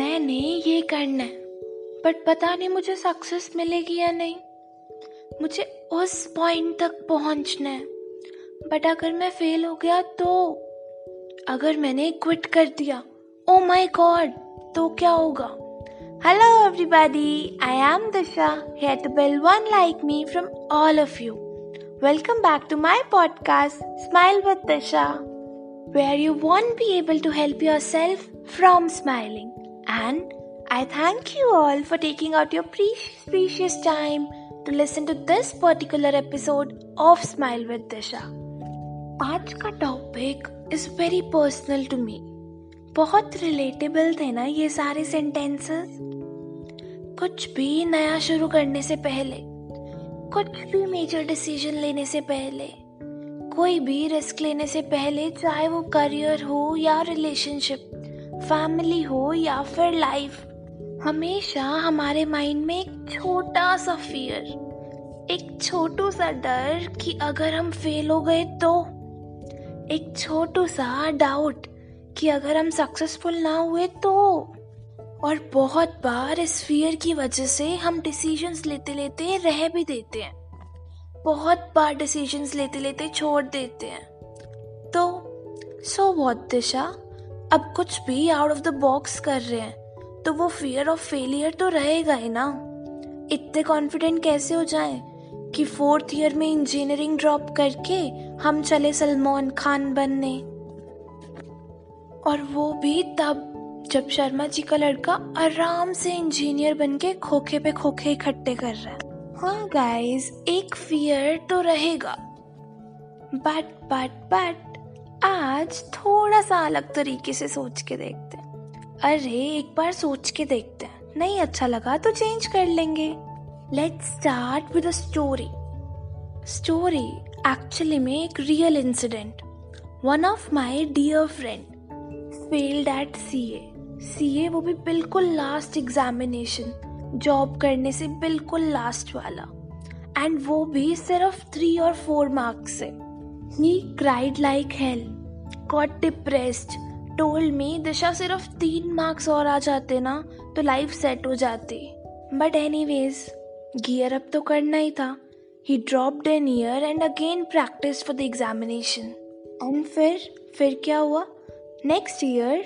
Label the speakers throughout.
Speaker 1: मैंने ये करना है बट पता नहीं मुझे सक्सेस मिलेगी या नहीं। मुझे उस पॉइंट तक पहुँचना है। बट अगर मैं फेल हो गया तो अगर मैंने क्विट कर दिया ओ माई गॉड तो क्या होगा? Hello everybody I am Disha hate bell one like me from all of you welcome back to my podcast smile with Disha where you won't be able to help yourself from smiling And I thank you all for taking out your precious, precious time to listen to this particular episode of Smile with Disha. आज का topic is very personal to me बहुत relatable थे ना ये सारे sentences कुछ भी नया शुरू करने से पहले कुछ भी मेजर डिसीज़न लेने से पहले कोई भी रिस्क लेने से पहले चाहे वो करियर हो या रिलेशनशिप फैमिली हो या फिर लाइफ हमेशा हमारे माइंड में एक छोटा सा फियर एक छोटू सा डर कि अगर हम फेल हो गए तो एक छोटू सा डाउट कि अगर हम सक्सेसफुल ना हुए तो। और बहुत बार इस फियर की वजह से हम डिसीजंस लेते लेते रह भी देते हैं। बहुत बार डिसीजंस लेते लेते छोड़ देते हैं। तो सो वॉट दिशा? अब कुछ भी आउट ऑफ़ द बॉक्स कर रहे हैं तो वो फियर ऑफ़ फेलियर तो रहेगा ही ना। इतने कॉन्फिडेंट कैसे हो जाए कि फोर्थ ईयर में इंजीनियरिंग ड्रॉप करके हम चले सलमान खान बनने? और वो भी तब, जब शर्मा जी का लड़का आराम से इंजीनियर बन के खोखे पे खोखे इकट्ठे कर रहा है। हाँ गाइस एक फियर तो रहेगा। बट बट बट आज थोड़ा सा अलग तरीके से सोच के देखते हैं। अरे, एक बार सोच के देखते हैं। नहीं अच्छा लगा तो चेंज कर लेंगे। Let's start with a story story actually में एक real incident one of my dear friend failed at CA CA वो भी बिल्कुल लास्ट एग्जामिनेशन जॉब करने से बिल्कुल लास्ट वाला। एंड वो भी सिर्फ़ थ्री और फोर मार्क्स से। He cried like hell got depressed told me Disha सिर्फ़ तीन मार्क्स और आ जाते ना तो लाइफ सेट हो जाती. But anyways gear up तो करना ही था। He dropped an year and again practice for the examination and फिर फिर क्या हुआ? Next year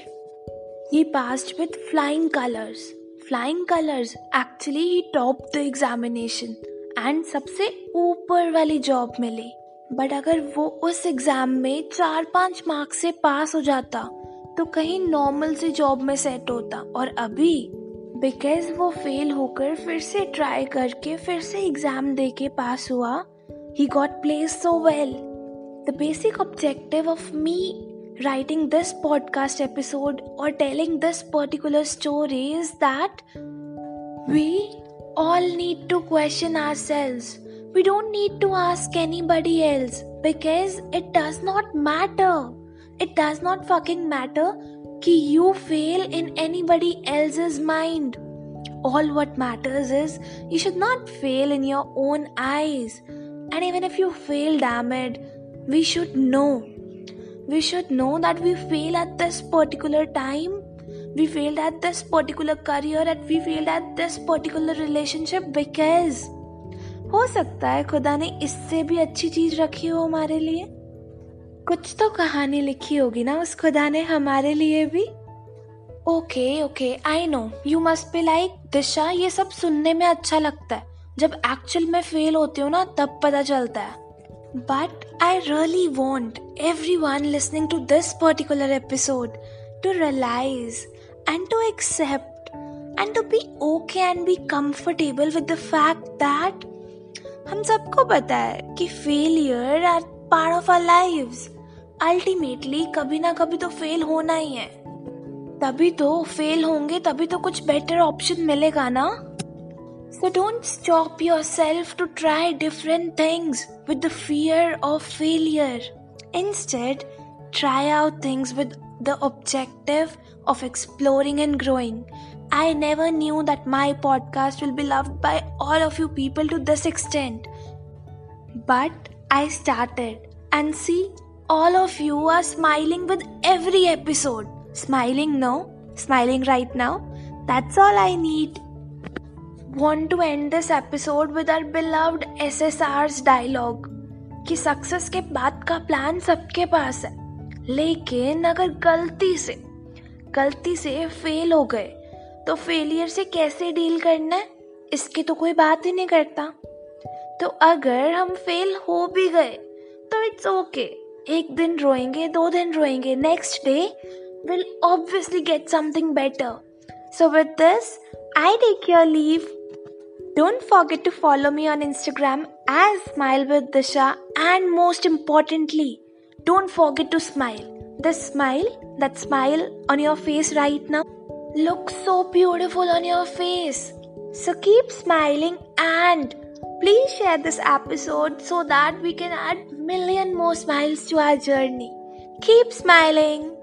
Speaker 1: he passed with flying colours flying colours actually he top the examination and सबसे ऊपर वाली जॉब मिली। बट अगर वो उस एग्ज़ाम में चार पाँच मार्क्स से पास हो जाता तो कहीं नॉर्मल से जॉब में सेट होता और अभी बिकॉज़ वो फेल होकर फिर से ट्राई करके, फिर से एग्ज़ाम दे के पास हुआ he got place so well the basic objective of me writing this podcast episode or telling this particular story is that we all need to question ourselves. We don't need to ask anybody else because it does not matter. It does not fucking matter कि you fail in anybody else's mind. All what matters is you should not fail in your own eyes. And even if you fail, damn it, we should know we should know that we fail at this particular time we failed at this particular career and we failed at this particular relationship because हो सकता है खुदा ने इससे भी अच्छी चीज़ रखी हो हमारे लिए। कुछ तो कहानी लिखी होगी ना उस खुदा ने हमारे लिए भी। Okay okay I know you must be like Disha, ये सब सुनने में अच्छा लगता है। जब एक्चुअल में फेल होते हो ना, तब पता चलता है। But I really want every one listening to this particular episode to realize and to accept and to be okay and be comfortable with the fact that हम सबको पता है कि failure are part of our life ultimately कभी ना कभी तो fail होना ही है। तभी तो फेल होंगे, तभी तो कुछ बेटर ऑप्शन मिलेगा ना। So don't stop yourself to try different things with the fear of failure in instead try out things with the objective of exploring and growing I never knew that my podcast will be loved by all of you people to this extent. But I started, and see, all of you are smiling with every episode. Smiling now, smiling right now That's all I need. Want to end this episode with our beloved SSR's dialogue कि success के बाद का plan सबके पास है लेकिन अगर गलती से गलती से फेल हो गए तो फेलियर से कैसे डील करना है? इसकी तो कोई बात ही नहीं करता। तो अगर हम फेल हो भी गए तो इट्स ओके okay. एक दिन रोएँगे, दो दिन रोएँगे next day will obviously get something better so with this I take your leave don't forget to follow me on Instagram as smile with Disha and most importantly don't forget to smile the smile that smile on your face right ना looks so beautiful on your face. So keep smiling and please share this episode so that we can add million more smiles to our journey. Keep smiling.